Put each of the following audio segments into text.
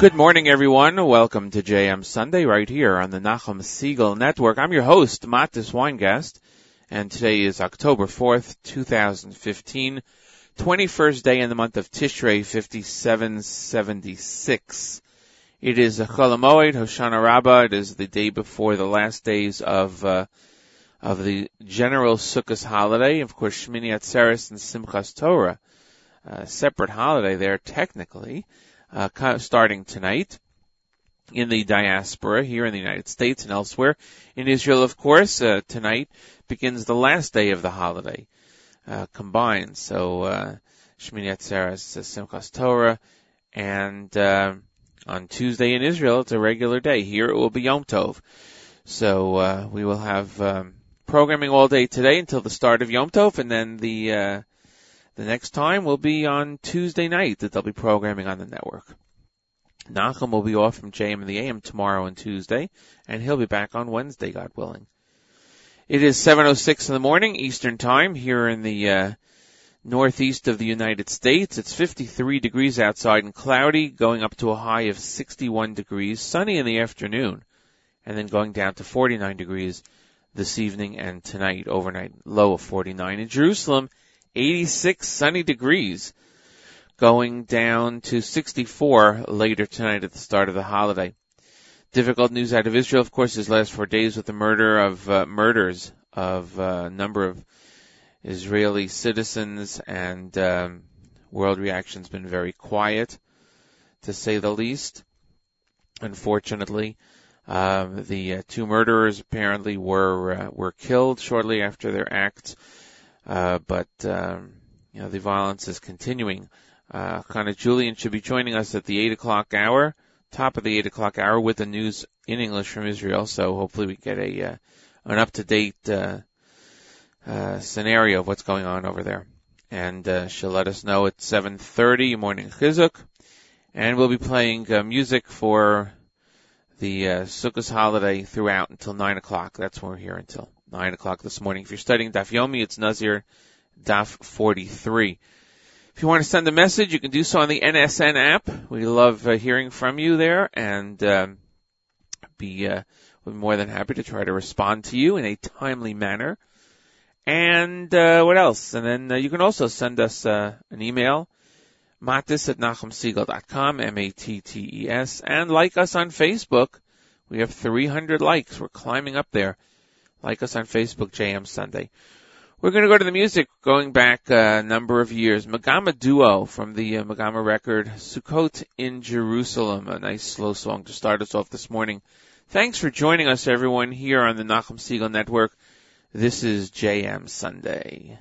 Good morning, everyone. Welcome to JM Sunday right here on the Nachum Siegel Network. I'm your host, Matis Weingast, and today is October 4th, 2015, 21st day in the month of Tishrei, 5776. It is a Chol Hamoed, Hoshana Rabbah. It is the day before the last days of, uh, of the general Sukkot holiday. Of course, Shmini Atzeres and Simchas Torah, a separate holiday there technically uh, starting tonight in the diaspora here in the United States and elsewhere. In Israel, of course, uh, tonight begins the last day of the holiday uh, combined. So uh, Shmini Atzeres, uh, Simchas Torah, and uh, on Tuesday in Israel it's a regular day. Here it will be Yom Tov. So uh, we will have um, programming all day today until the start of Yom Tov, and then the uh, the next time will be on Tuesday night that they'll be programming on the network. Nachum will be off from JM and the AM tomorrow and Tuesday, and he'll be back on Wednesday, God willing. It is 7.06 in the morning, Eastern Time, here in the, uh, northeast of the United States. It's 53 degrees outside and cloudy, going up to a high of 61 degrees, sunny in the afternoon, and then going down to 49 degrees this evening and tonight, overnight low of 49. In Jerusalem, 86 sunny degrees, going down to 64 later tonight at the start of the holiday. Difficult news out of Israel, of course, these last four days with the murder of uh, murders of uh, a number of Israeli citizens, and um, world reaction's been very quiet, to say the least. Unfortunately, um, the uh, two murderers apparently were uh, were killed shortly after their acts uh, but um, you know the violence is continuing. Uh, Chana Julian should be joining us at the eight o'clock hour, top of the eight o'clock hour, with the news in English from Israel. So hopefully we get a uh, an up to date uh, uh, scenario of what's going on over there. And uh, she'll let us know at 7:30 morning chizuk, and we'll be playing uh, music for the uh, Sukkot holiday throughout until nine o'clock. That's when we're here until. 9 o'clock this morning. If you're studying Daf Yomi, it's Nazir Daf 43. If you want to send a message, you can do so on the NSN app. We love uh, hearing from you there and um, be uh, we're more than happy to try to respond to you in a timely manner. And uh, what else? And then uh, you can also send us uh, an email, mattis at nachumsiegel.com, M-A-T-T-E-S, and like us on Facebook. We have 300 likes. We're climbing up there. Like us on Facebook, JM Sunday. We're going to go to the music going back a number of years. Megama Duo from the uh, Megama record, Sukkot in Jerusalem. A nice slow song to start us off this morning. Thanks for joining us everyone here on the Nachum Siegel Network. This is JM Sunday.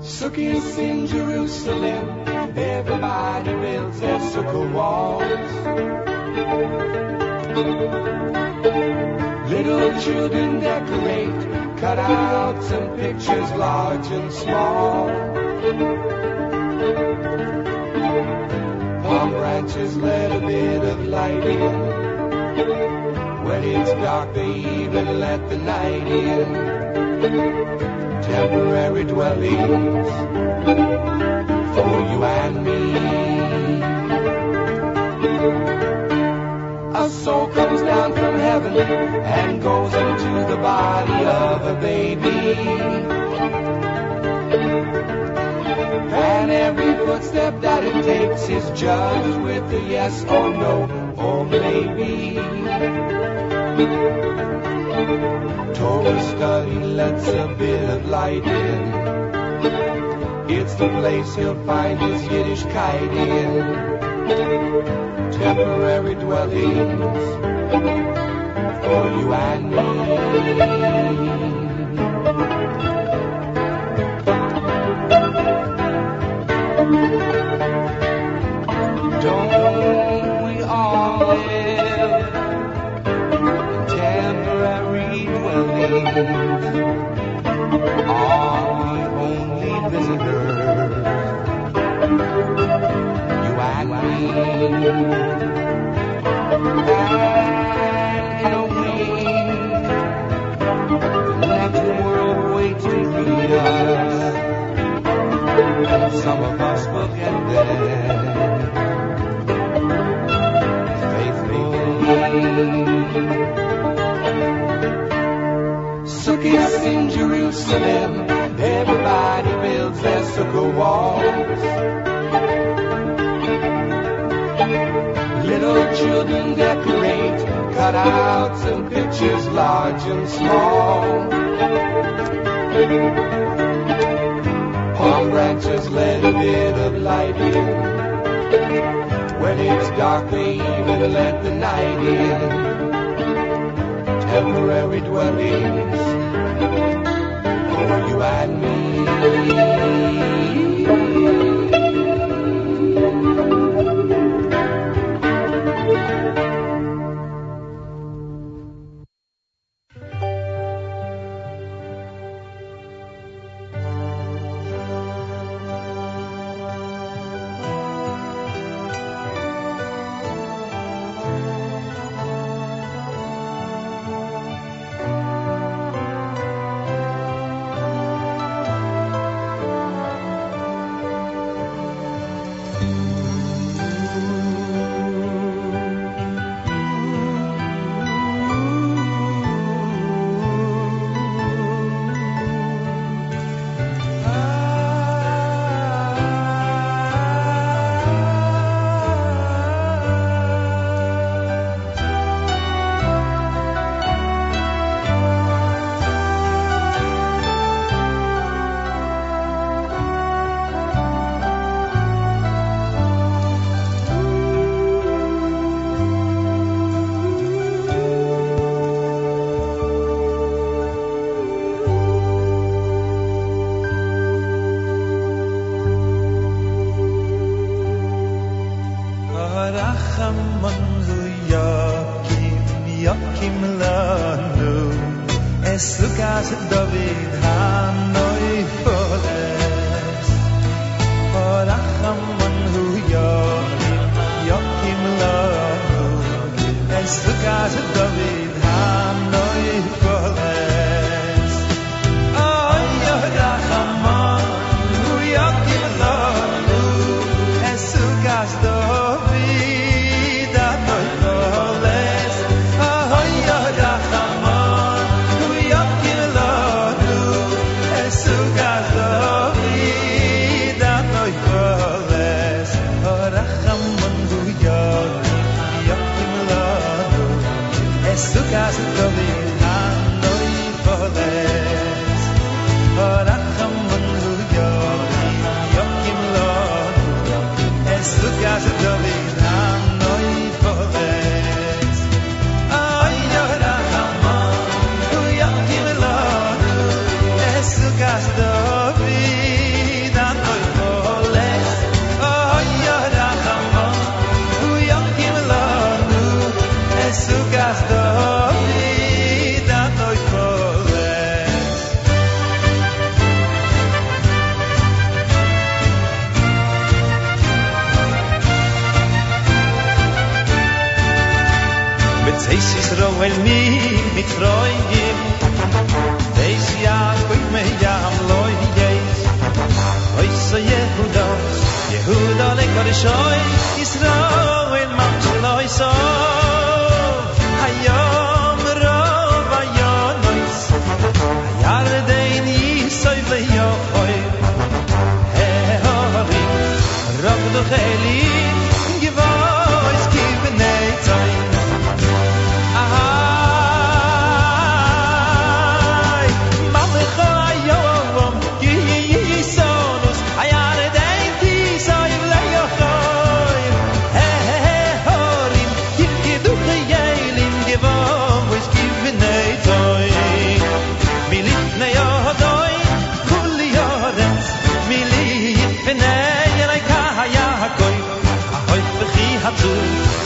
Sukkot in Jerusalem, everybody builds their sukkah walls. Little children decorate cutouts and pictures large and small. Palm branches let a bit of light in. When it's dark, they even let the night in. Temporary dwellings for you and me. A soul comes down from heaven and goes into the body of a baby. And every footstep that it takes is judged with a yes or no or maybe. Torah study lets a bit of light in. It's the place he'll find his Yiddishkeit in temporary dwellings for you and me. Don't we all live in temporary dwellings? Are only visitors? Jerusalem, everybody builds their sukkah walls. Little children decorate cutouts and pictures large and small. Palm branches let a bit of light in. When it's dark, they even let the night in. Temporary dwellings for you and me.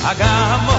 I got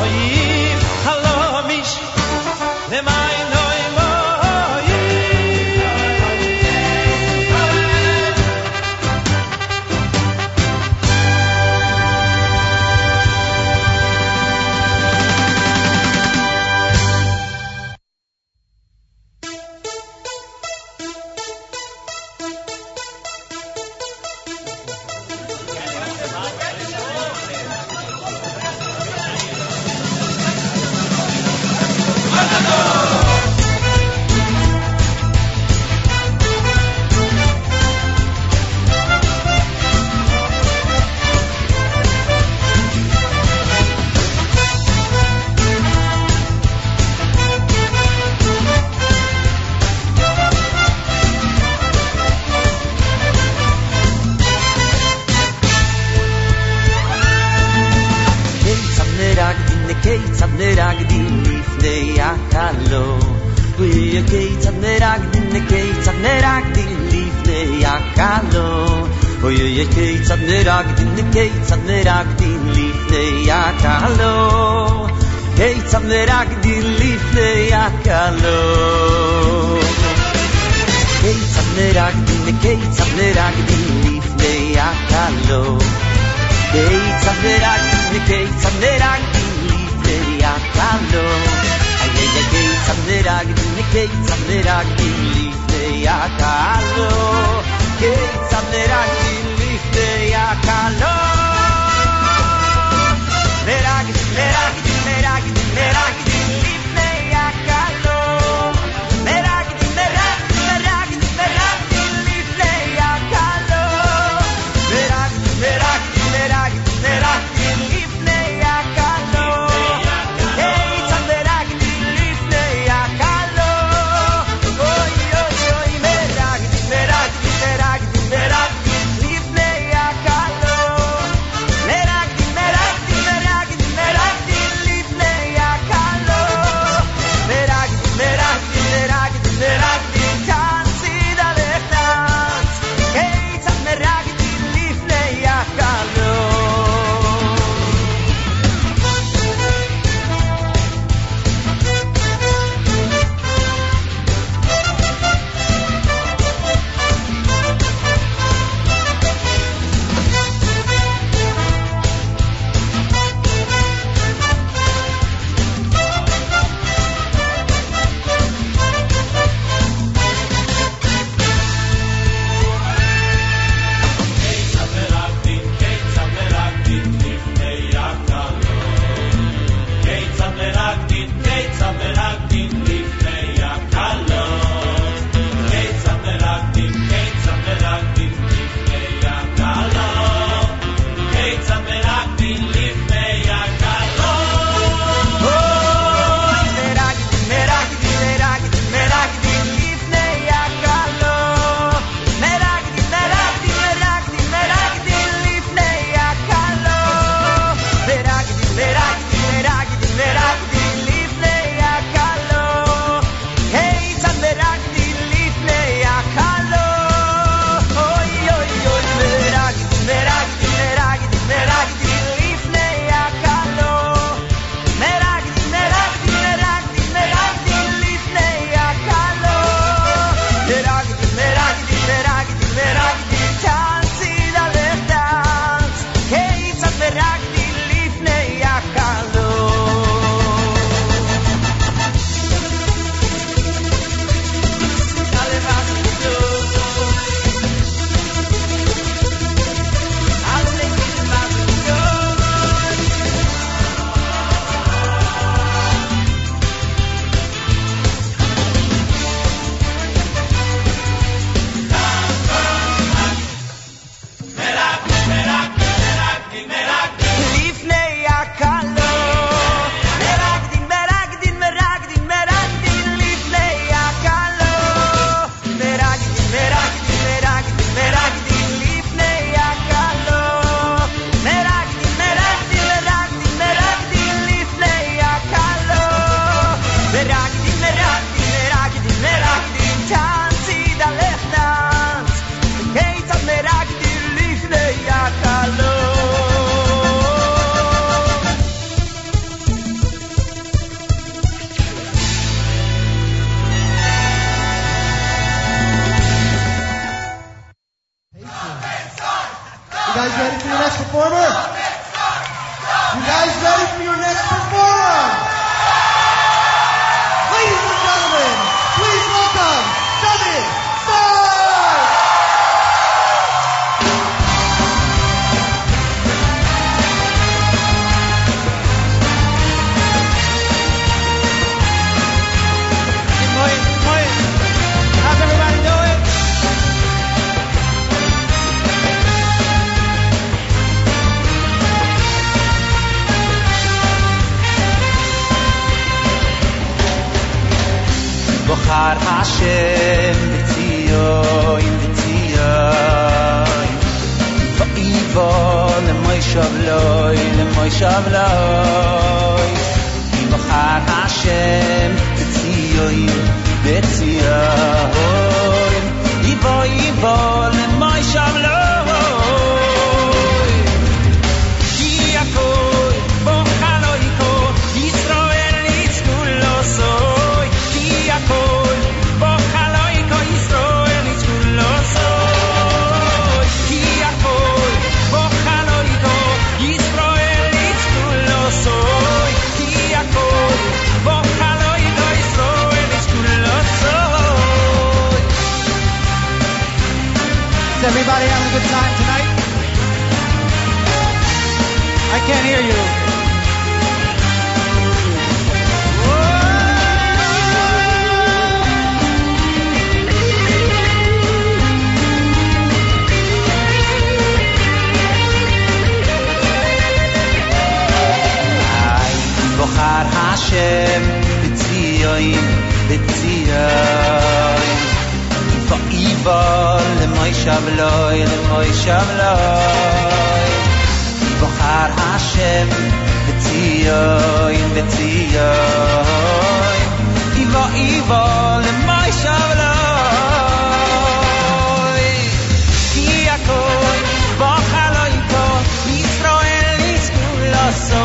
so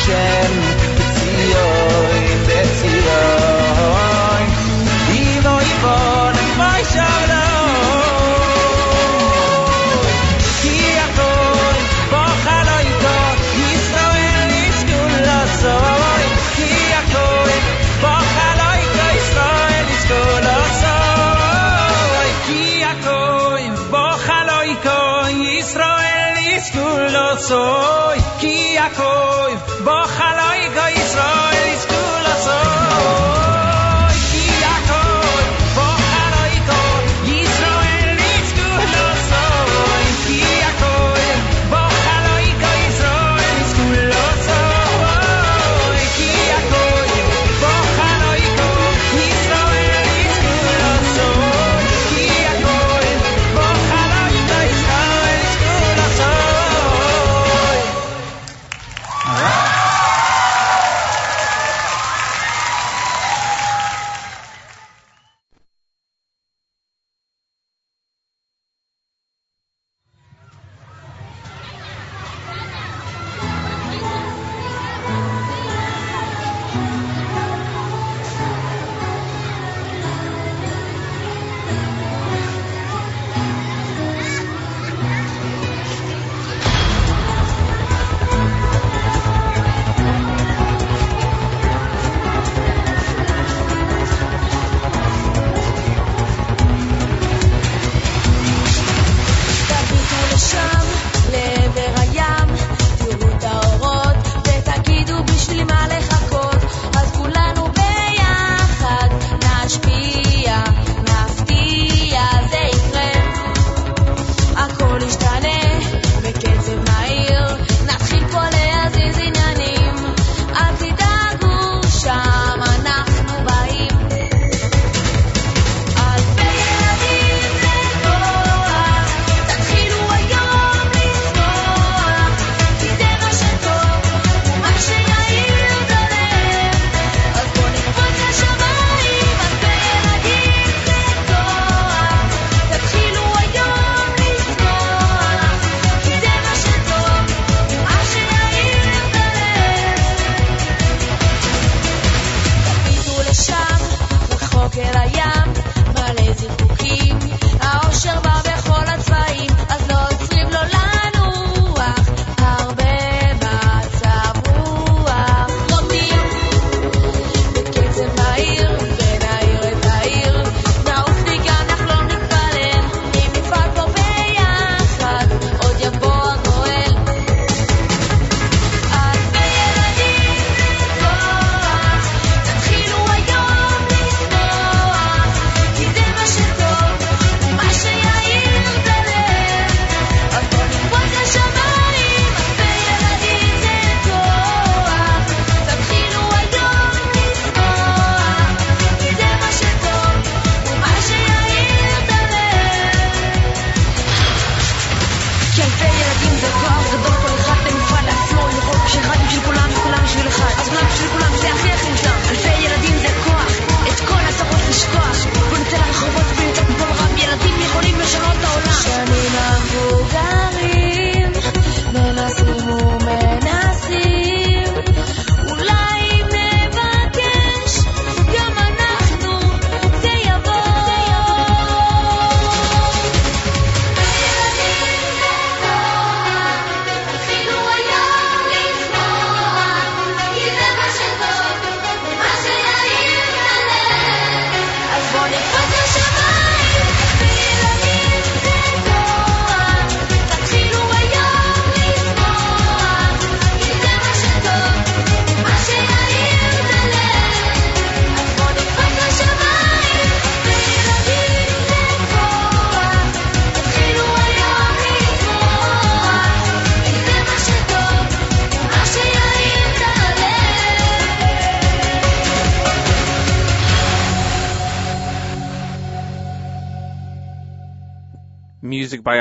Hashem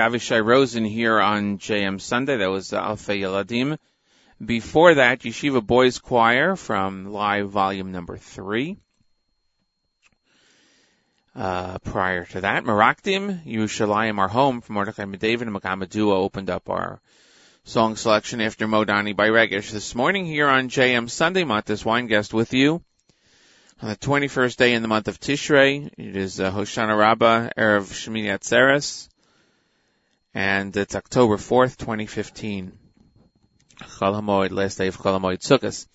Avishai Rosen here on JM Sunday. That was Alfei Yeladim. Before that, Yeshiva Boys Choir from Live Volume Number Three. Uh, prior to that, Merakdim, Yerushalayim, Our Home from Mordechai Ben David and Megama Duo opened up our song selection after Modani by Regesh. This morning here on JM Sunday, Matis Weingast with you on the 21st day in the month of Tishrei. It is uh, Hoshana Rabbah, Erev Shemini Atzeres, and it's October 4th, 2015. Chol HaMoed, last day of Chol HaMoed Sukkot.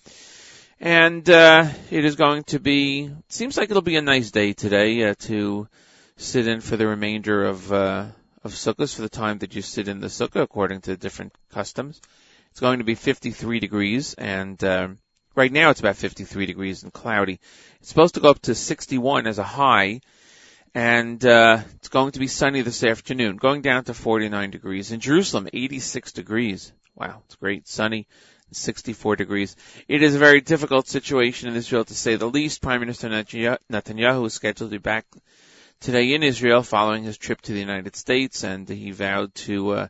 And, uh, it is going to be, seems like it'll be a nice day today, uh, to sit in for the remainder of, uh, of Sukkot for the time that you sit in the Sukkah according to different customs. It's going to be 53 degrees and, uh, right now it's about 53 degrees and cloudy. It's supposed to go up to 61 as a high and uh, it's going to be sunny this afternoon, going down to 49 degrees. In Jerusalem, 86 degrees. Wow, it's great, sunny, 64 degrees. It is a very difficult situation in Israel to say the least. Prime Minister Netanyahu is scheduled to be back today in Israel following his trip to the United States, and he vowed to uh,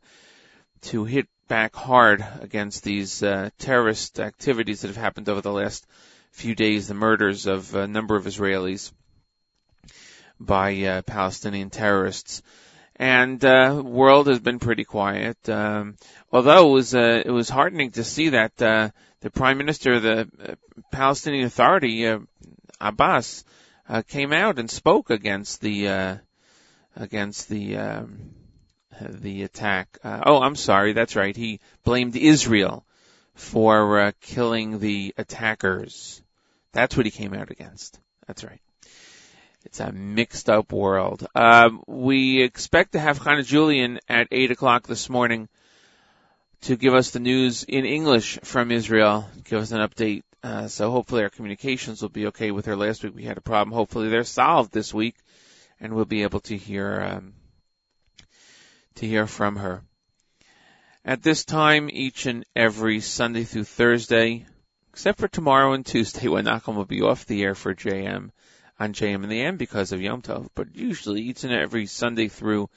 to hit back hard against these uh, terrorist activities that have happened over the last few days, the murders of a number of Israelis by uh, Palestinian terrorists. And uh, world has been pretty quiet. Um, although it was uh, it was heartening to see that uh, the prime minister, of the uh, Palestinian Authority, uh, Abbas, uh, came out and spoke against the uh, against the um, the attack. Uh, oh, I'm sorry, that's right. He blamed Israel for uh, killing the attackers. That's what he came out against. That's right. It's a mixed up world. Um, we expect to have Hannah Julian at 8 o'clock this morning to give us the news in English from Israel, give us an update. Uh, so hopefully our communications will be okay with her. Last week we had a problem. Hopefully they're solved this week and we'll be able to hear, um, to hear from her. At this time, each and every Sunday through Thursday, except for tomorrow and Tuesday when Nachum will be off the air for JM, on JM in the AM because of Yom Tov, but usually each and every Sunday through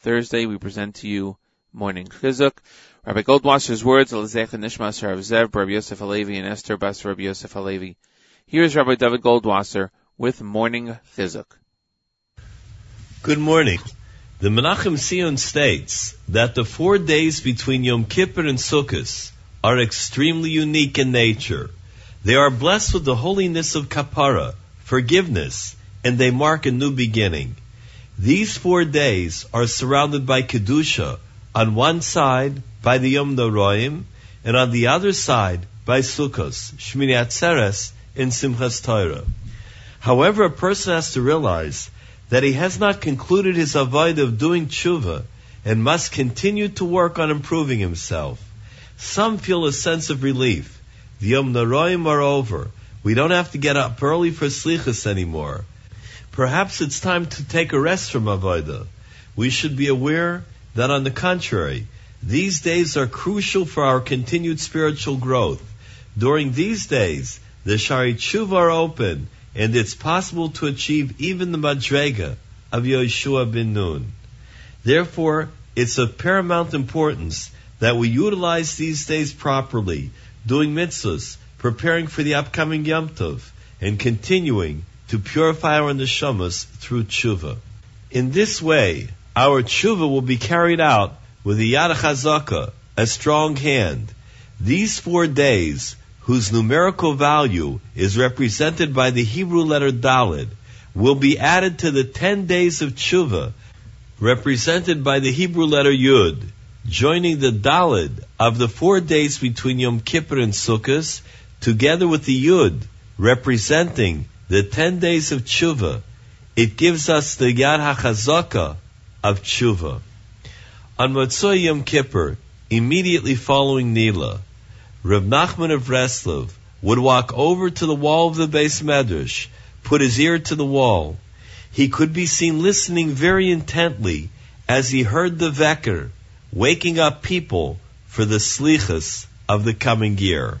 Thursday we present to you Morning Chizuk. Rabbi Goldwasser's words, Elazech Nishmas Rav Zev, Rabbi Yosef Halevi, and Esther Bas Rabbi Yosef Halevi. Here's Rabbi David Goldwasser with Morning Chizuk. Good morning. The Menachem Tzion states that the four days between Yom Kippur and Sukkot are extremely unique in nature. They are blessed with the holiness of Kapara, forgiveness, and they mark a new beginning. These four days are surrounded by Kedusha, on one side by the Yom Noraim, and on the other side by Sukkos, Shmini Atzeres, and Simchas Torah. However, a person has to realize that he has not concluded his avoid of doing tshuva and must continue to work on improving himself. Some feel a sense of relief. The Yom Noraim are over, we don't have to get up early for slichas anymore. Perhaps it's time to take a rest from avodah. We should be aware that on the contrary, these days are crucial for our continued spiritual growth. During these days, the Shari Tshuva are open, and it's possible to achieve even the Madrega of Yehoshua bin Nun. Therefore, it's of paramount importance that we utilize these days properly, doing mitzvahs, preparing for the upcoming Yom Tov, and continuing to purify our neshamas through tshuva. In this way, our tshuva will be carried out with a yad chazaka, a strong hand. These four days, whose numerical value is represented by the Hebrew letter Dalid, will be added to the ten days of tshuva, represented by the Hebrew letter Yud, joining the Dalid of the four days between Yom Kippur and Sukkot together with the Yud, representing the ten days of tshuva, it gives us the Yad HaChazaka of tshuva. On Motzoi Yom Kippur, immediately following Nila, Rav Nachman of Breslov would walk over to the wall of the beis medrash, put his ear to the wall. He could be seen listening very intently as he heard the veker, waking up people for the slichas of the coming year.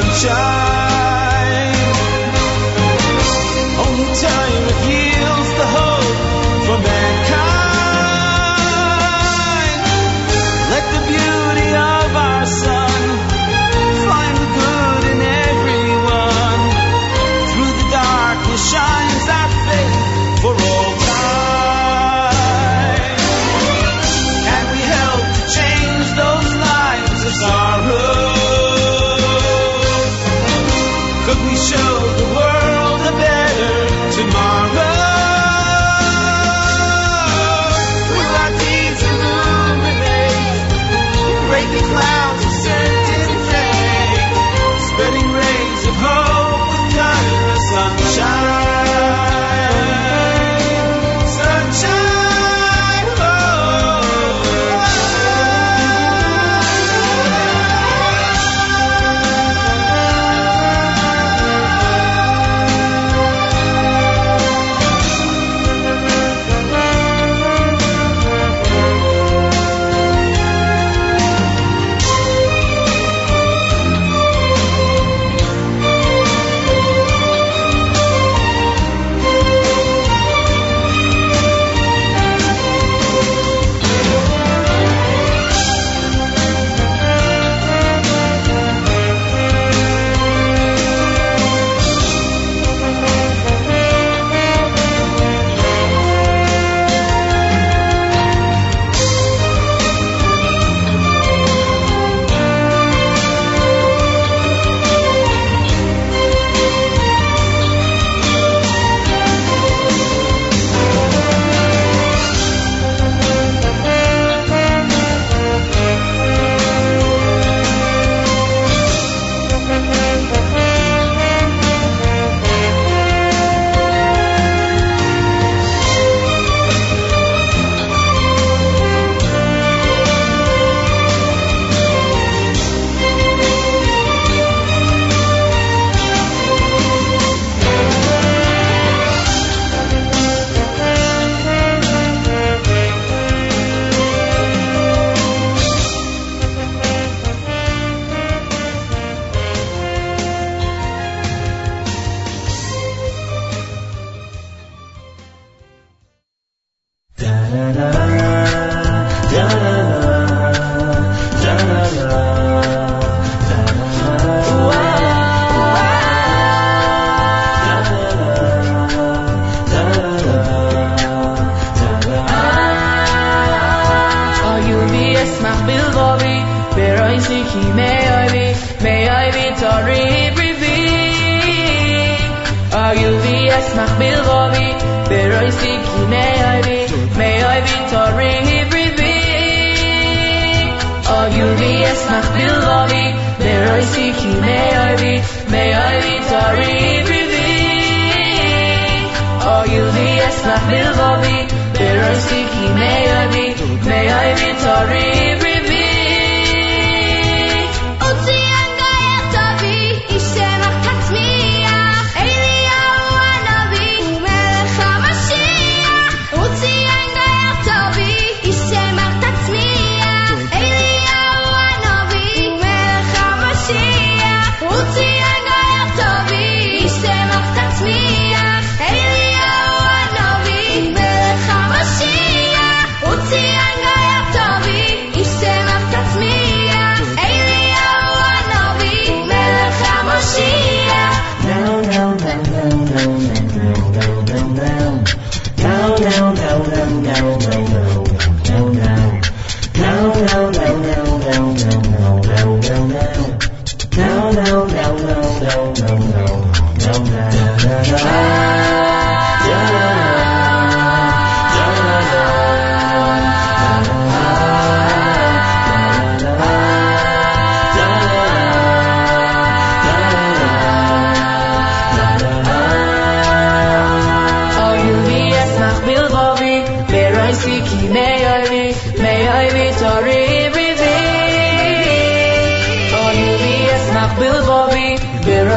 Sunshine?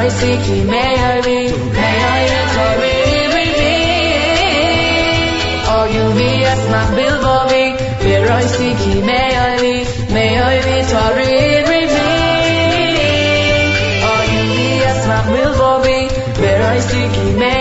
Joysticky Mary, Mary you be as my billboard, Joysticky Mary, Mary All you be as my billboard, Joysticky Mary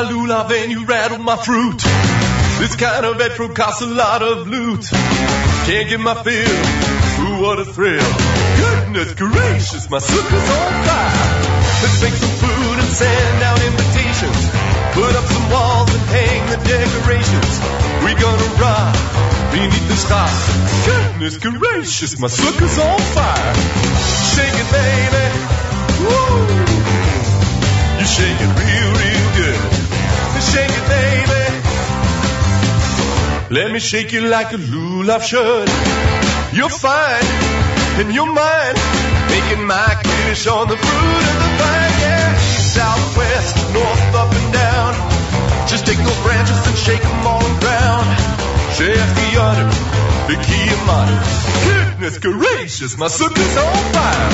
my lulav and you rattle my fruit. This kind of retro costs a lot of loot. Can't get my fill. Ooh, what a thrill. Goodness gracious, my sukkah's on fire. Let's make some food and send out invitations. Put up some walls and hang the decorations. We gonna rock beneath the stars. Goodness gracious, my sukkah's on fire. Shake it, baby. Woo! You shake it real, real. Shake it, baby. Let me shake you like a lulav should. You're fine, and you're mine. Making my kiddish on the fruit of the vine, yeah. South, west, north, up and down. Just take those branches and shake them all around. Chef the udder, the key of mine. Goodness gracious, my sukkah's on fire.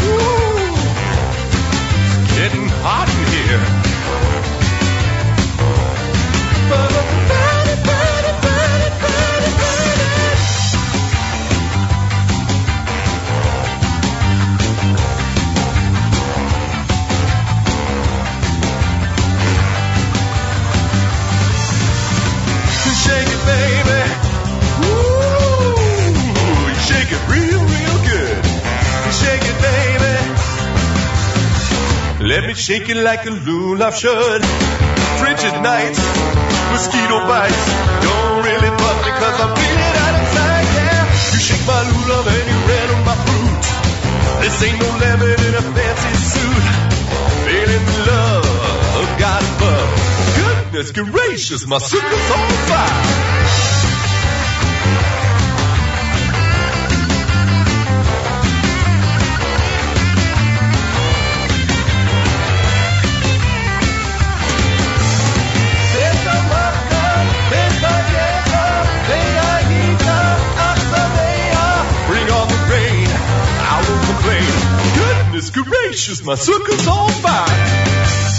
Woo! Getting hot here. Shake Let me shake it like a lulav should. Frigid nights, mosquito bites. Don't really bug me cause I'm feeling out of sight, yeah. You shake my lulav and you rattle my fruit. This ain't no lemon in a fancy suit. Feeling the love of God above. Goodness gracious, my sukkah's on fire. Gracious, my sukkah's on fire.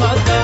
Lai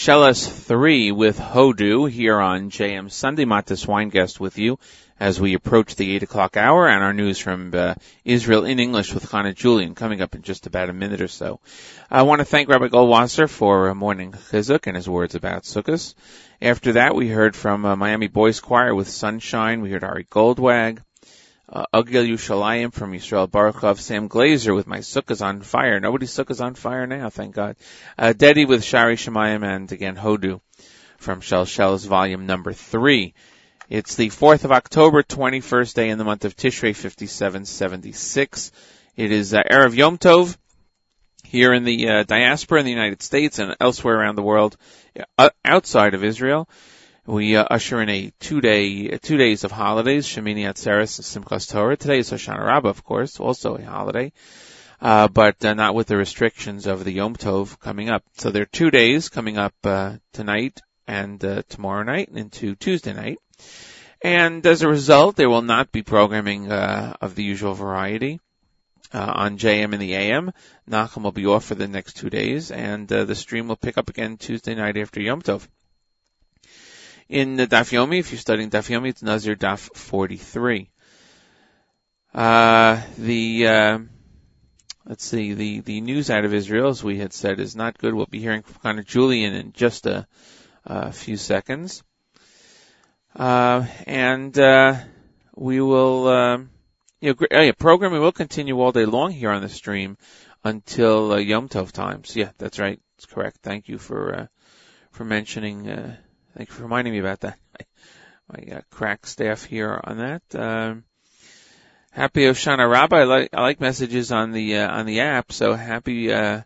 Shalsheles 3 with Hodu here on JM Sunday. Matis Weingast with you as we approach the 8 o'clock hour and our news from uh, Israel in English with Chana Julian coming up in just about a minute or so. I want to thank Rabbi Goldwasser for a morning chizuk and his words about Sukkot. After that, we heard from uh, Miami Boys Choir with Sunshine. We heard Ari Goldwag uh, Yushalayim from Yisrael Baruchov, Sam Glaser with My Sukkah's on Fire. Nobody's Sukkah's on fire now, thank God. Uh, Dedi with Shari Shemayim and again Hodu from Shel Shel's volume number three. It's the 4th of October, 21st day in the month of Tishrei, 5776. It is uh, Erev Yom Tov here in the uh, diaspora in the United States and elsewhere around the world uh, outside of Israel. We uh, usher in a two day, two days of holidays, Shemini Atzeres Simchas Torah. Today is Hoshana Rabbah, of course, also a holiday, uh, but uh, not with the restrictions of the Yom Tov coming up. So there are two days coming up uh, tonight and uh, tomorrow night into Tuesday night. And as a result, there will not be programming uh, of the usual variety. Uh, on JM in the AM. Nachum will be off for the next two days, and the stream will pick up again Tuesday night after Yom Tov. In the Daf Yomi, if you're studying Daf Yomi, it's Nazir Daf 43. Uh, the, uh, let's see, the, the news out of Israel, as we had said, is not good. We'll be hearing from Hannah Julian in just a, a few seconds. Uh, and, uh, we will, um, you know, uh, yeah, programming will continue all day long here on the stream until uh, Yom Tov times. Yeah, that's right. That's correct. Thank you for, uh, for mentioning, Thank you for reminding me about that. My, uh, crack staff here on that. Um, Happy Hoshana Rabbah. I like, I like messages on the, uh, on the app. So happy, uh,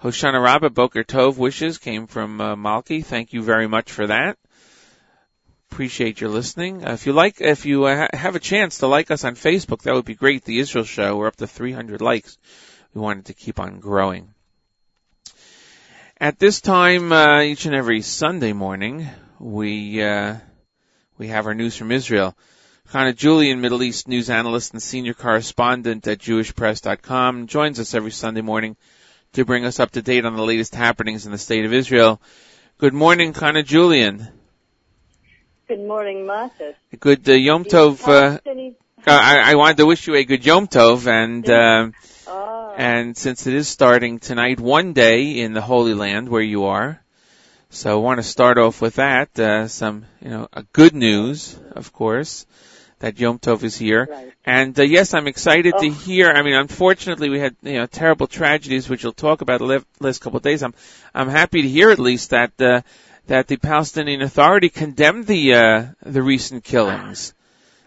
Hoshana Rabbah. Boker Tov wishes came from, uh, Malki. Thank you very much for that. Appreciate your listening. Uh, if you like, if you uh, ha- have a chance to like us on Facebook, that would be great. The Israel Show. We're up to 300 likes. We wanted to keep on growing. At this time, uh, each and every Sunday morning, we uh, we have our news from Israel. Hannah Julian, Middle East news analyst and senior correspondent at JewishPress.com, joins us every Sunday morning to bring us up to date on the latest happenings in the state of Israel. Good morning, Hannah Julian. Good morning, Marcus. Good uh, Yom Tov. Uh, I, I wanted to wish you a good Yom Tov, and uh, oh, and since it is starting tonight, one day in the Holy Land where you are, so I want to start off with that. Uh, some, you know, a good news, of course, that Yom Tov is here. Right. And uh, yes, I'm excited to Oh. hear. I mean, unfortunately, we had you know terrible tragedies, which we'll talk about the le- last couple of days. I'm I'm happy to hear at least that uh, that the Palestinian Authority condemned the uh, the recent killings.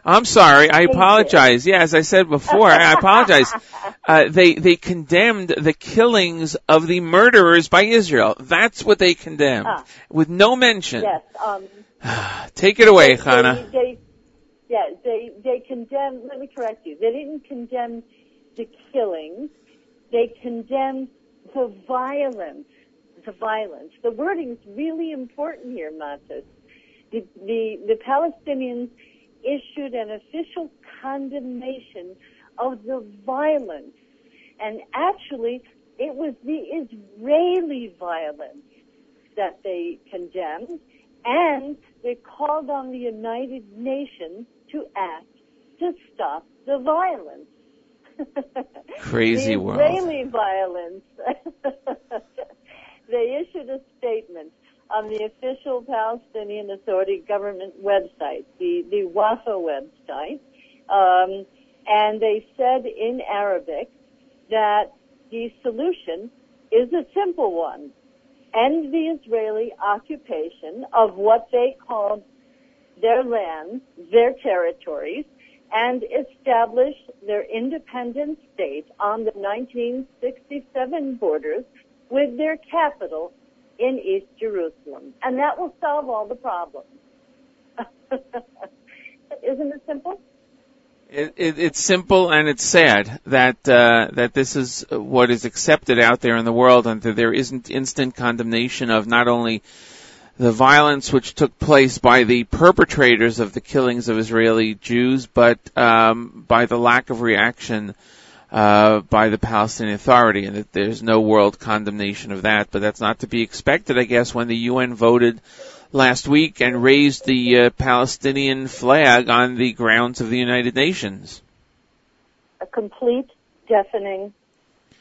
I'm sorry. I apologize. Yeah, as I said before, I apologize. Uh, they they condemned the killings of the murderers by Israel. That's what they condemned, Ah. with no mention. yes. Um, Take it away, they, Hannah. they, yeah, they they condemn. Let me correct you. They didn't condemn the killings. They condemned the violence. The violence. The wording is really important here, Matis. The, the the Palestinians issued an official condemnation of the violence, and actually, it was the Israeli violence that they condemned, and they called on the United Nations to act to stop the violence. Crazy the world. Israeli violence. they issued a statement on the official Palestinian Authority government website, the, the WAFA website, um, and they said in Arabic that the solution is a simple one. End the Israeli occupation of what they called their land, their territories, and establish their independent state on the 1967 borders with their capital in East Jerusalem. And that will solve all the problems. Isn't it simple? It, it, it's simple and it's sad that uh, that this is what is accepted out there in the world, and that there isn't instant condemnation of not only the violence which took place by the perpetrators of the killings of Israeli Jews, but um, by the lack of reaction uh, by the Palestinian Authority, and that there's no world condemnation of that. But that's not to be expected, I guess, when the UN voted last week and raised the uh, Palestinian flag on the grounds of the United Nations. A complete, deafening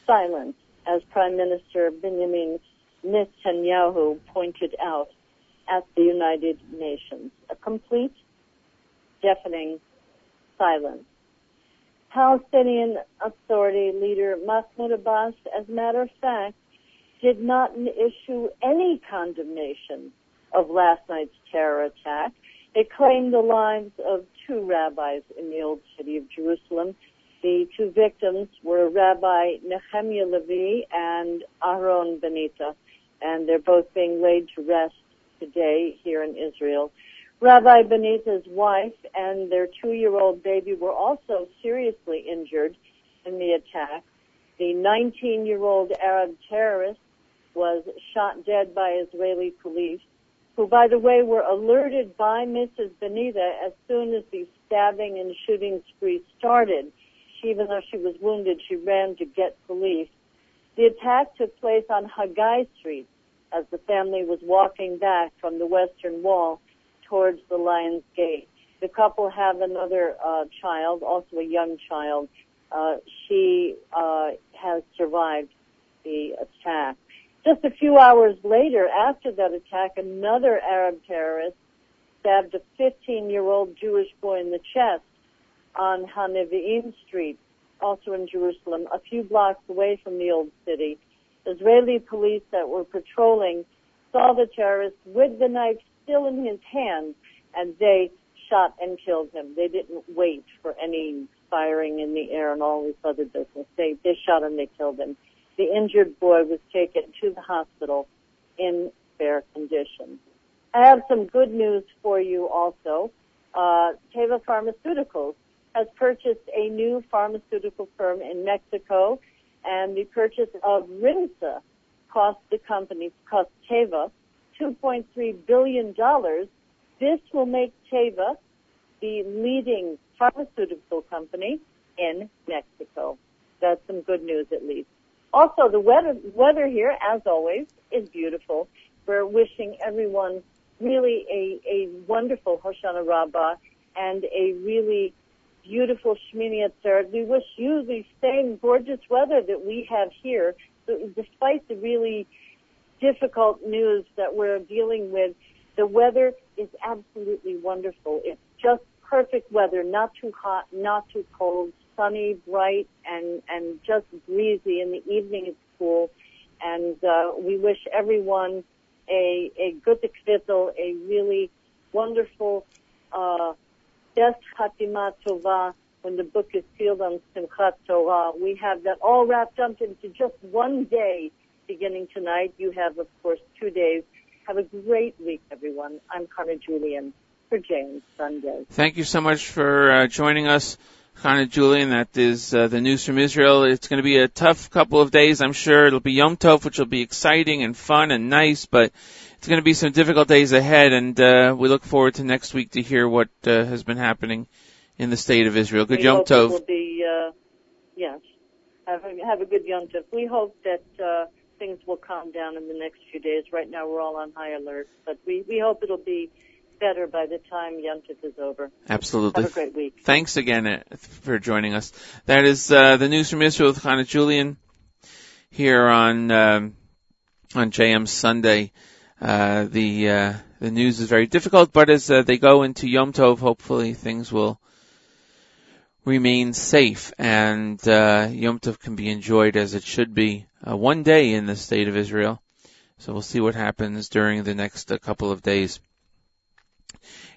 silence, as Prime Minister Benjamin Netanyahu pointed out at the United Nations. A complete, deafening silence. Palestinian Authority leader Mahmoud Abbas, as a matter of fact, did not issue any condemnation of last night's terror attack. It claimed the lives of two rabbis in the old city of Jerusalem. The two victims were Rabbi Nehemiah Levi and Aaron Benita, and they're both being laid to rest today here in Israel. Rabbi Benita's wife and their two-year-old baby were also seriously injured in the attack. The 19-year-old Arab terrorist was shot dead by Israeli police, who, by the way, were alerted by Mrs. Benita as soon as the stabbing and shooting spree started. Even though she was wounded, she ran to get police. The attack took place on Haggai Street as the family was walking back from the Western Wall towards the Lion's Gate. The couple have another uh, child, also a young child. Uh, she uh, has survived the attack. Just a few hours later, after that attack, another Arab terrorist stabbed a 15-year-old Jewish boy in the chest on Hanevi'im Street, also in Jerusalem, a few blocks away from the old city. Israeli police that were patrolling saw the terrorist with the knife still in his hand, and they shot and killed him. They didn't wait for any firing in the air and all this other business. They they shot him, they killed him. The injured boy was taken to the hospital in fair condition. I have some good news for you also. Uh, Teva Pharmaceuticals has purchased a new pharmaceutical firm in Mexico, and the purchase of Rimsa cost the company, cost Teva, $2.3 billion. This will make Teva the leading pharmaceutical company in Mexico. That's some good news at least. Also, the weather, weather here, as always, is beautiful. We're wishing everyone really a, a wonderful Hoshana Rabbah and a really beautiful Shmini Atzeret. We wish you the same gorgeous weather that we have here, despite the really difficult news that we're dealing with. The weather is absolutely wonderful. It's just perfect weather, not too hot, not too cold, sunny, bright, and and just breezy. In the evening, it's cool, and uh, we wish everyone a a good kvittel, a really wonderful uh, best Hatima Tova when the book is sealed on Simchat Torah. We have that all wrapped up into just one day beginning tonight. You have, of course, two days. Have a great week, everyone. I'm Carmen Julian for JM Sunday. Thank you so much for uh, joining us. Chana Julian, that is uh, the news from Israel. It's going to be a tough couple of days, I'm sure. It'll be Yom Tov, which will be exciting and fun and nice, but it's going to be some difficult days ahead, and uh, we look forward to next week to hear what uh, has been happening in the state of Israel. Good we Yom hope Tov. It will be, uh, yes. Have a, have a good Yom Tov. We hope that uh, things will calm down in the next few days. Right now, we're all on high alert, but we we hope it'll be better by the time Yom Tov is over. Absolutely. Have a great week. Thanks again uh, for joining us. That is uh, the news from Israel with Chana Julian here on um, on JM Sunday. Uh, the uh, the news is very difficult, but as uh, they go into Yom Tov, hopefully things will remain safe and uh, Yom Tov can be enjoyed as it should be uh, one day in the state of Israel. So we'll see what happens during the next uh, couple of days.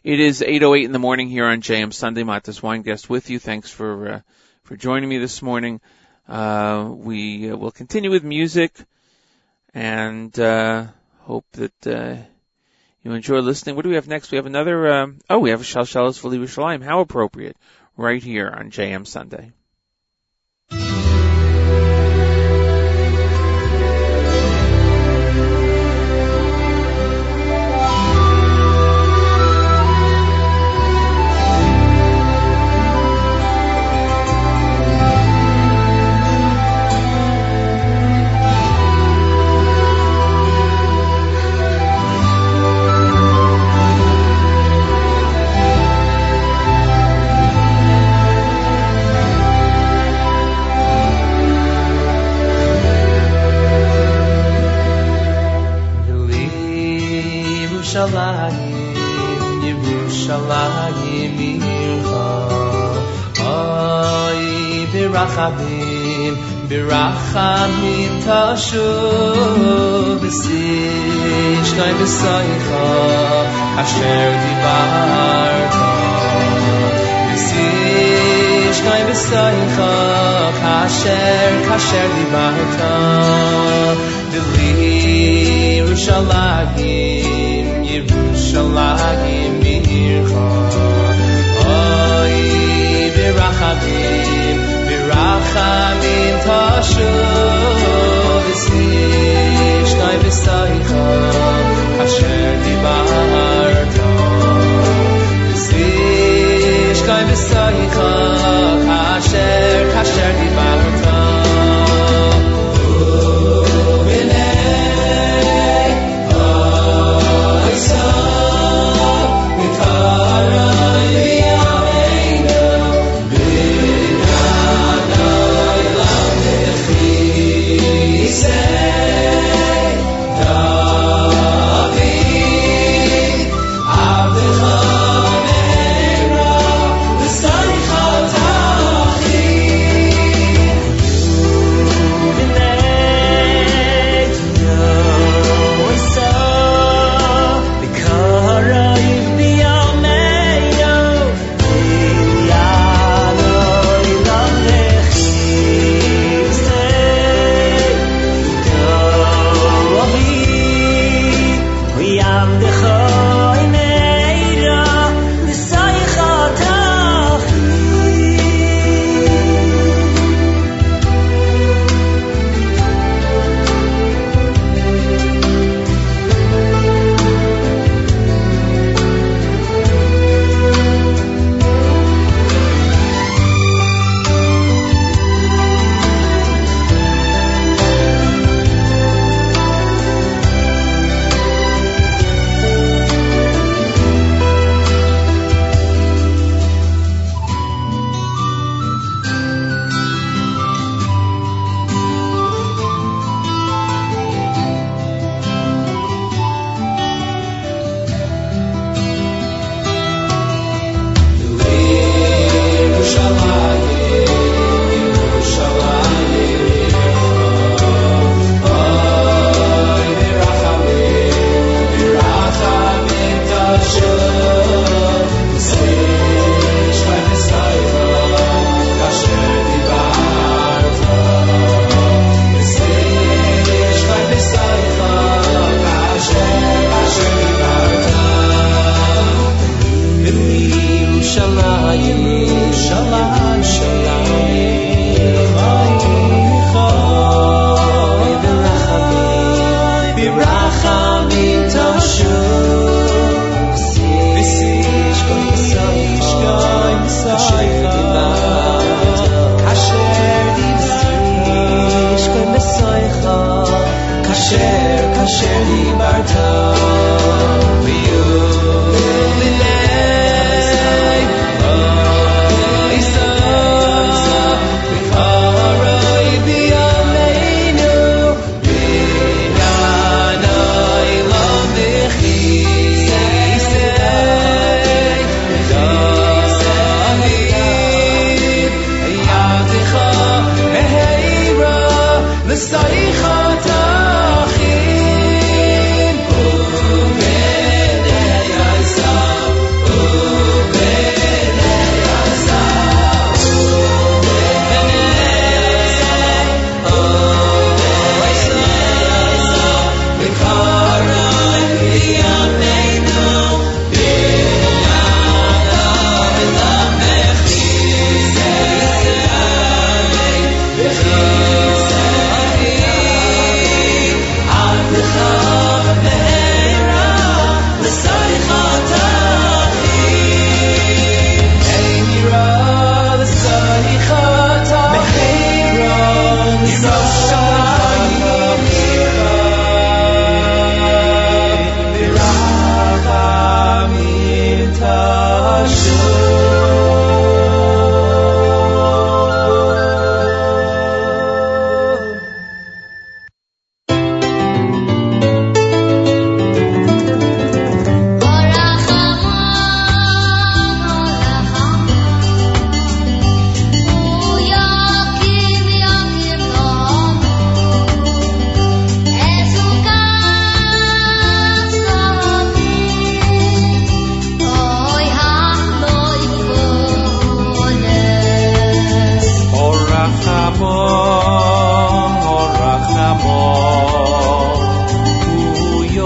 It is 8:08 in the morning here on JM Sunday. Matas Weingast with you. Thanks for uh, for joining me this morning. Uh, we uh, will continue with music and uh, hope that you enjoy listening. What do we have next? We have another. Um, oh, we have a Shalsheles for Yerushalayim. How appropriate! Right here on JM Sunday. Yerushalayim Ircha. Oy, birachamim, birachamim tashuv, b'sishnoi b'soicha, asher dibarta. B'sishnoi b'soicha, kasher, kasher dibarta. Dili Yerushalayim, Yerushalayim Mircha. Oy, tashuv,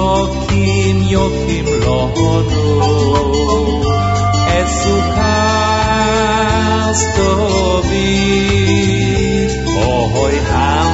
Yokim Yokim Lohono Esukas Tobi Ohoy Hamdoi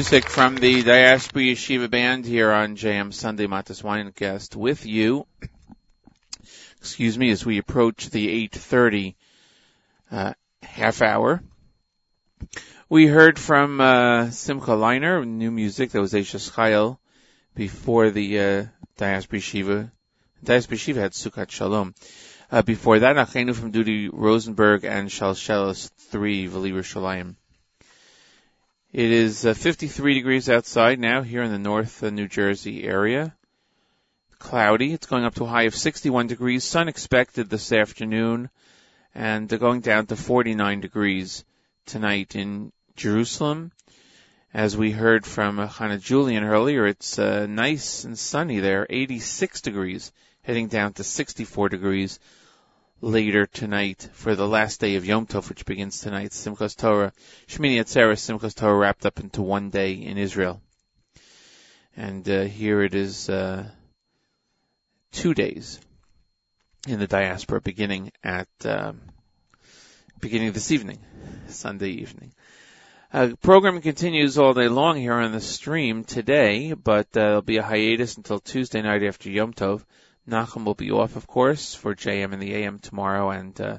music from the Diaspora Yeshiva Band here on JM Sunday Matas Weingast with you. Excuse me, as we approach the 8.30 uh, half hour. We heard from uh, Simcha Leiner, new music that was Aisha Chayil before the uh, Diaspora Yeshiva. Diaspora Yeshiva had Sukkot Shalom. Uh, before that, Achenu from Duty Rosenberg and Shalsheles 3, Vali Rishalayim. It is uh, 53 degrees outside now here in the North uh, New Jersey area. Cloudy. It's going up to a high of 61 degrees. Sun expected this afternoon and they're going down to 49 degrees tonight in Jerusalem. As we heard from uh, Hannah Julian earlier, it's uh, nice and sunny there, 86 degrees, heading down to 64 degrees later tonight for the last day of Yom Tov, which begins tonight. Simchas Torah, Shmini Atzeres, Simchas Torah wrapped up into one day in Israel. And uh, here it is uh, two days in the diaspora, beginning at um, beginning this evening, Sunday evening. Uh, programming continues all day long here on the stream today, but uh, there'll be a hiatus until Tuesday night after Yom Tov. Nachum will be off, of course, for JM in the AM tomorrow and uh,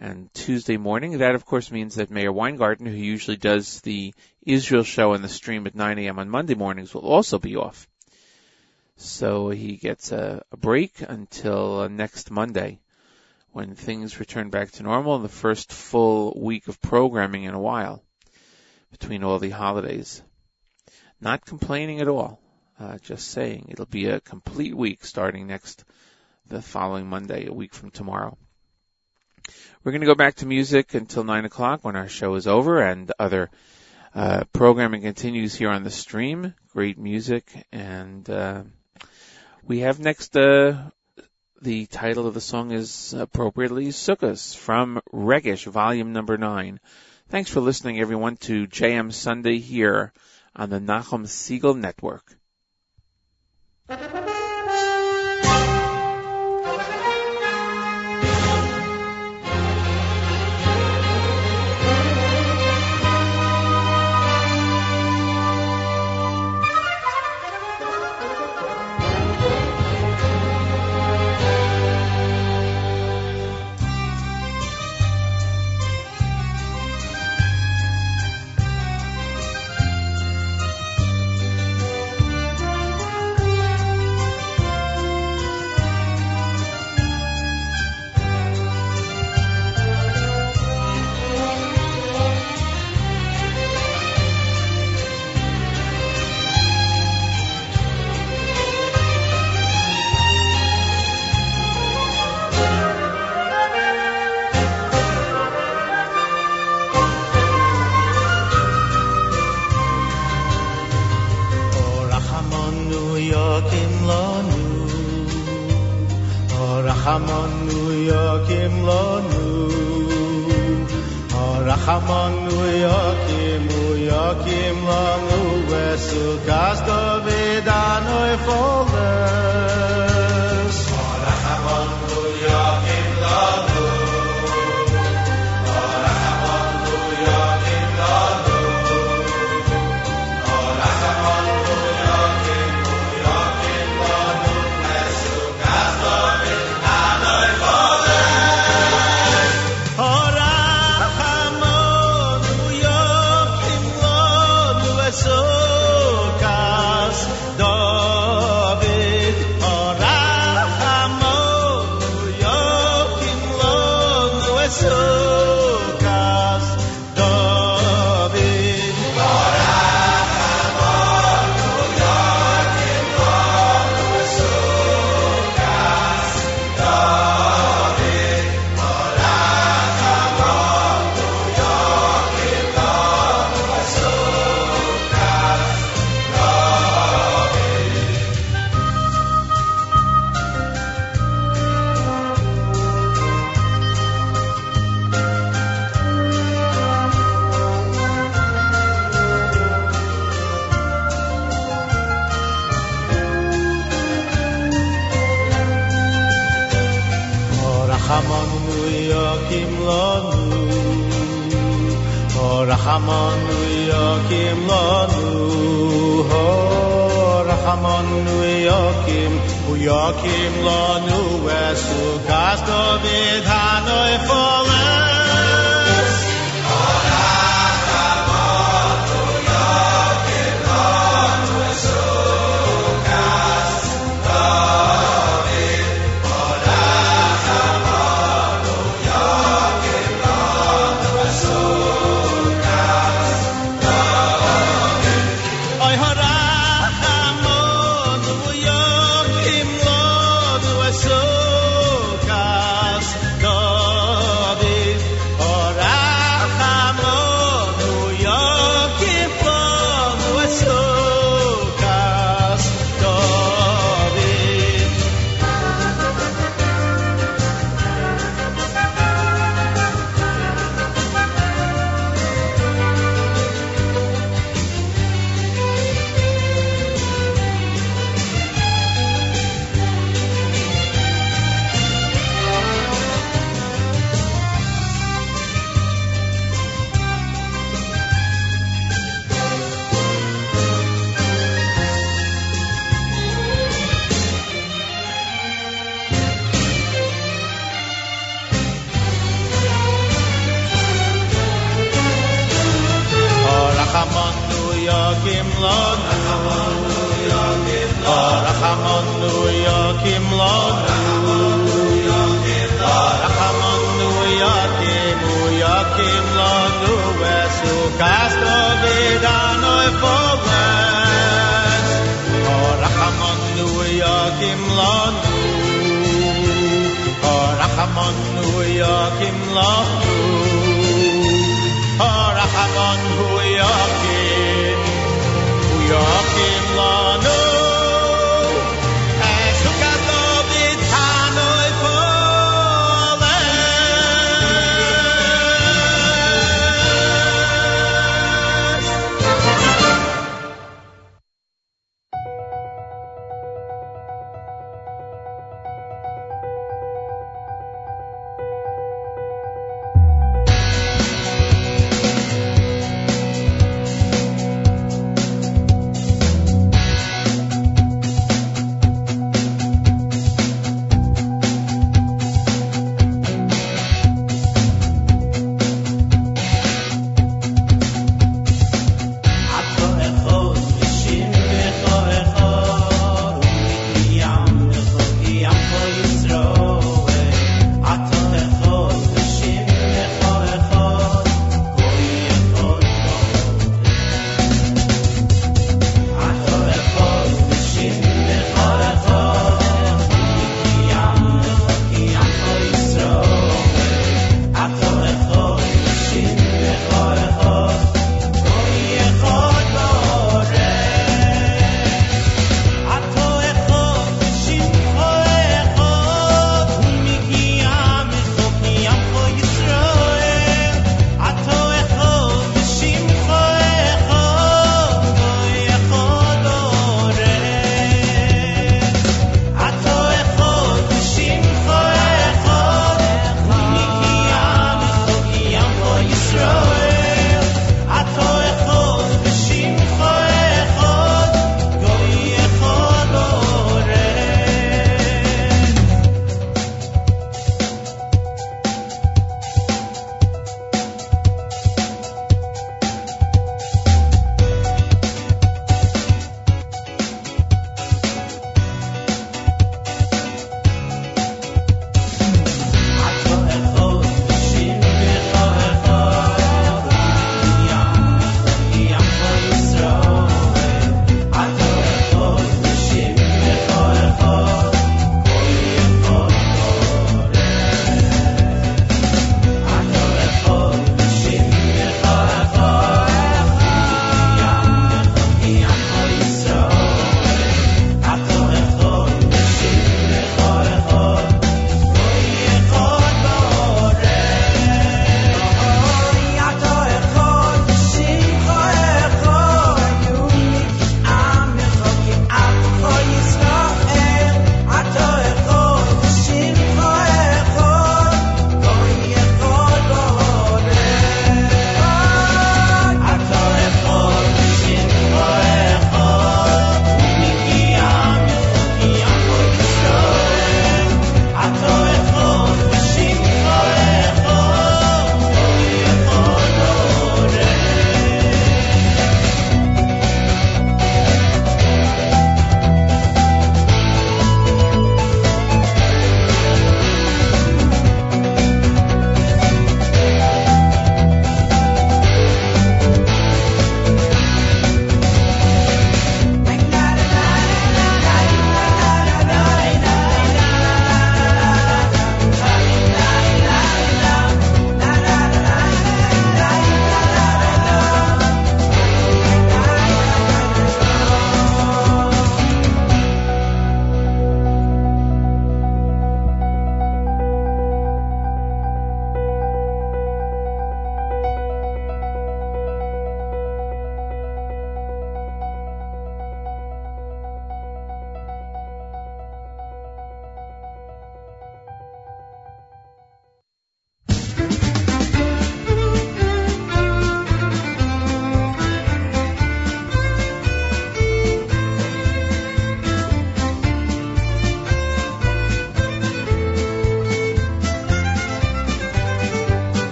and Tuesday morning. That, of course, means that Mayor Weingarten, who usually does the Israel show on the stream at 9 a.m. on Monday mornings, will also be off. So he gets a, a break until uh, next Monday when things return back to normal and the first full week of programming in a while between all the holidays. Not complaining at all. Uh, just saying it'll be a complete week starting next, the following Monday, a week from tomorrow. We're going to go back to music until nine o'clock when our show is over and other uh, programming continues here on the stream. Great music and uh, we have next uh, the title of the song is appropriately Sukkos from Regesh, volume number nine. Thanks for listening, everyone, to JM Sunday here on the Nachum Segal Network. Yokim nu yakim u yakim la nu esu gas do vid hanoy folen Lahu Harachamon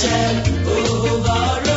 ocean over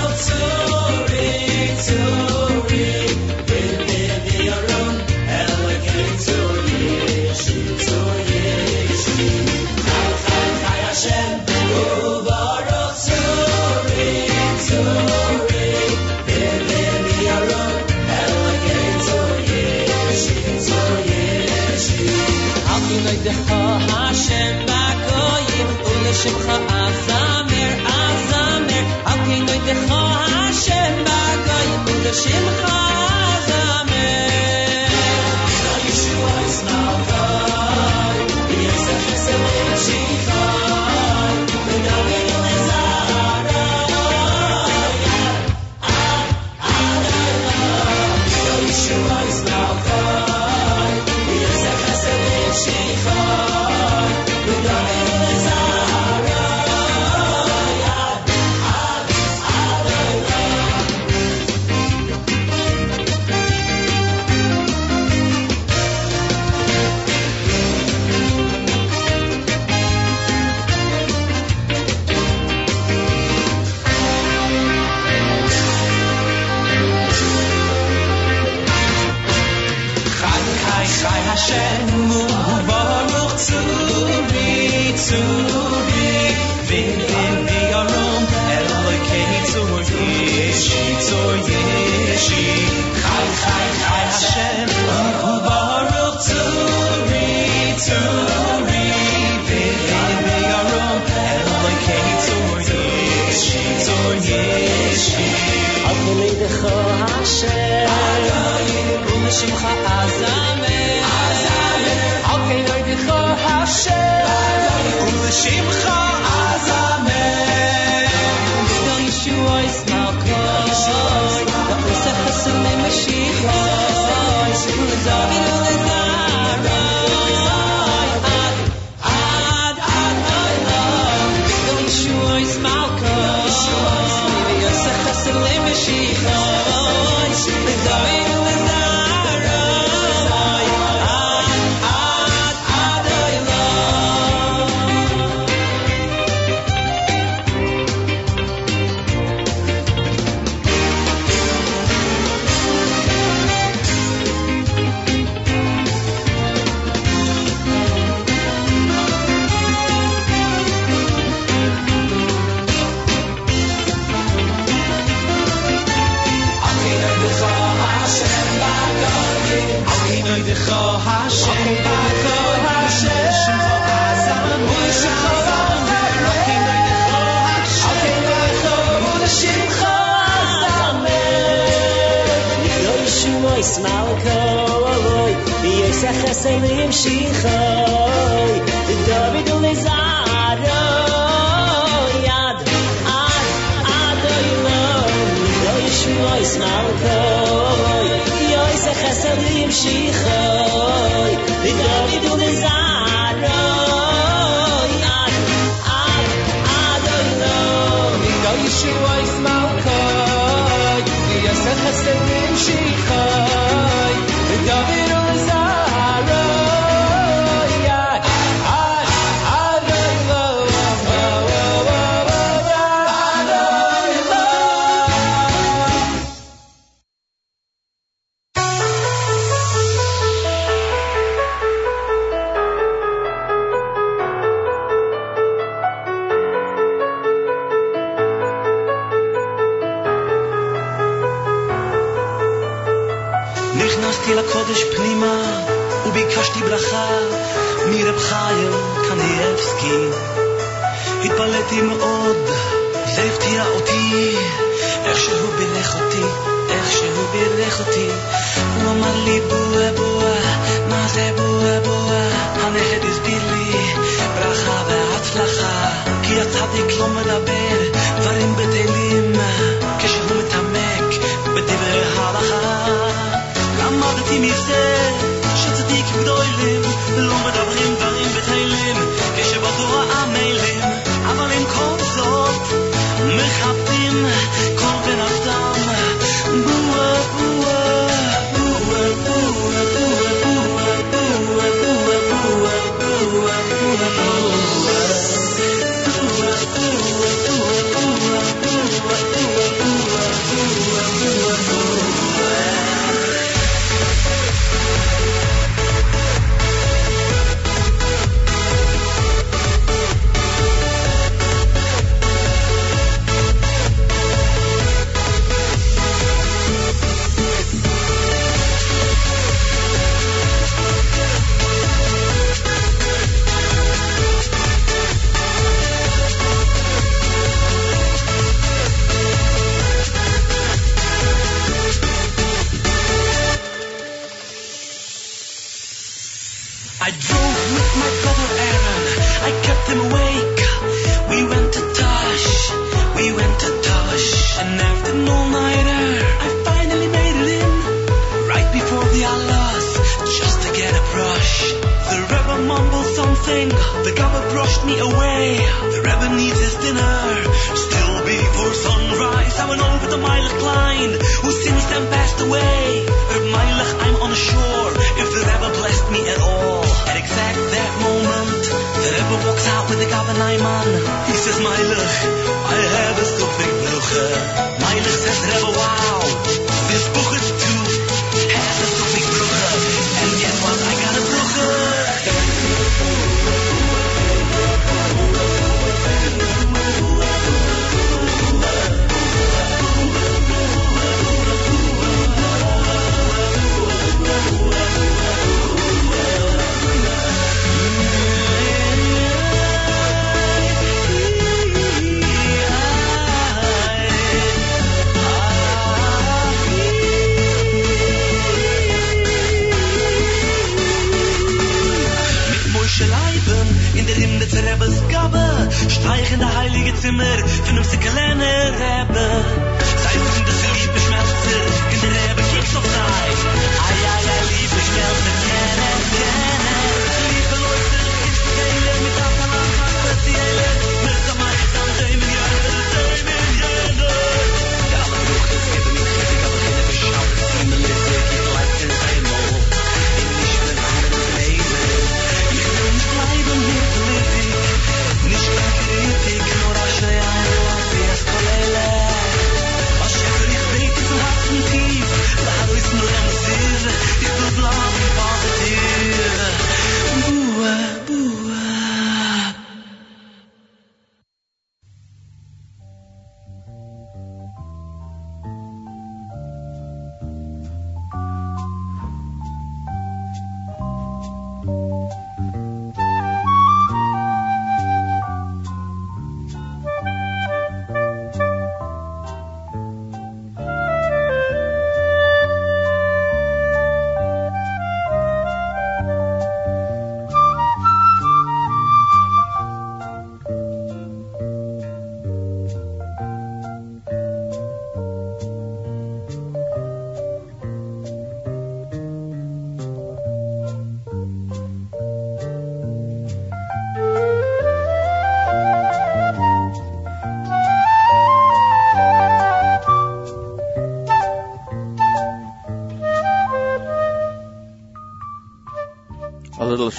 נכנסתי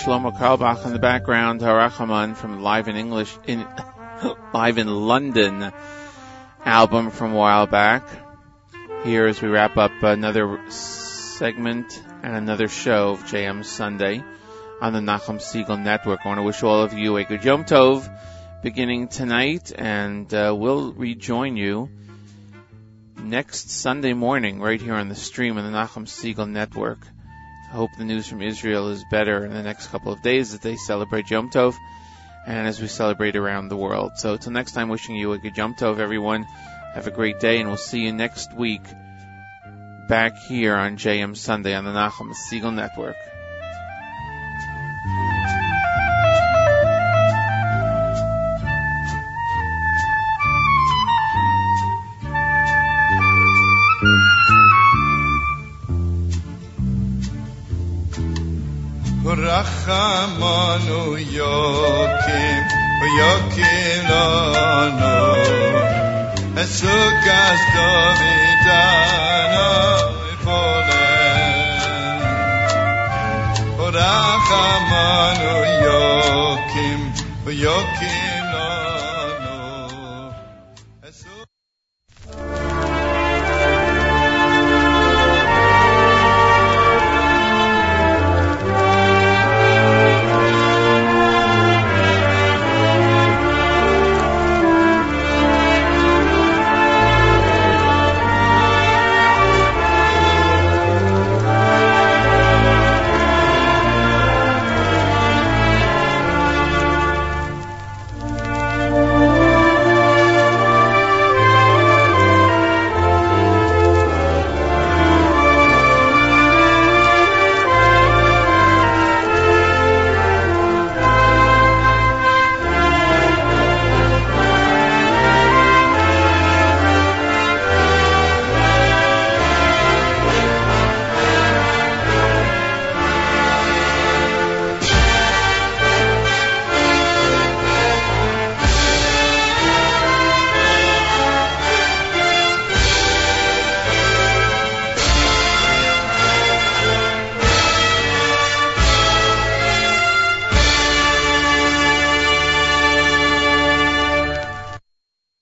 Shlomo Carlebach in the background, Harachaman from Live in English, in Live in London album from a while back. Here as we wrap up another segment and another show of JM Sunday on the Nachum Siegel Network. I want to wish all of you a good Yom Tov beginning tonight and uh, we'll rejoin you next Sunday morning right here on the stream on the Nachum Siegel Network. I hope the news from Israel is better in the next couple of days as they celebrate Yom Tov and as we celebrate around the world. So till next time, wishing you a good Yom Tov, everyone. Have a great day, and we'll see you next week back here on JM Sunday on the Nachum Siegel Network. Rachamanu Yokim, Yokim Lano, Esukas Davidano, Ifolem. Rachamanu Yokim, Yokim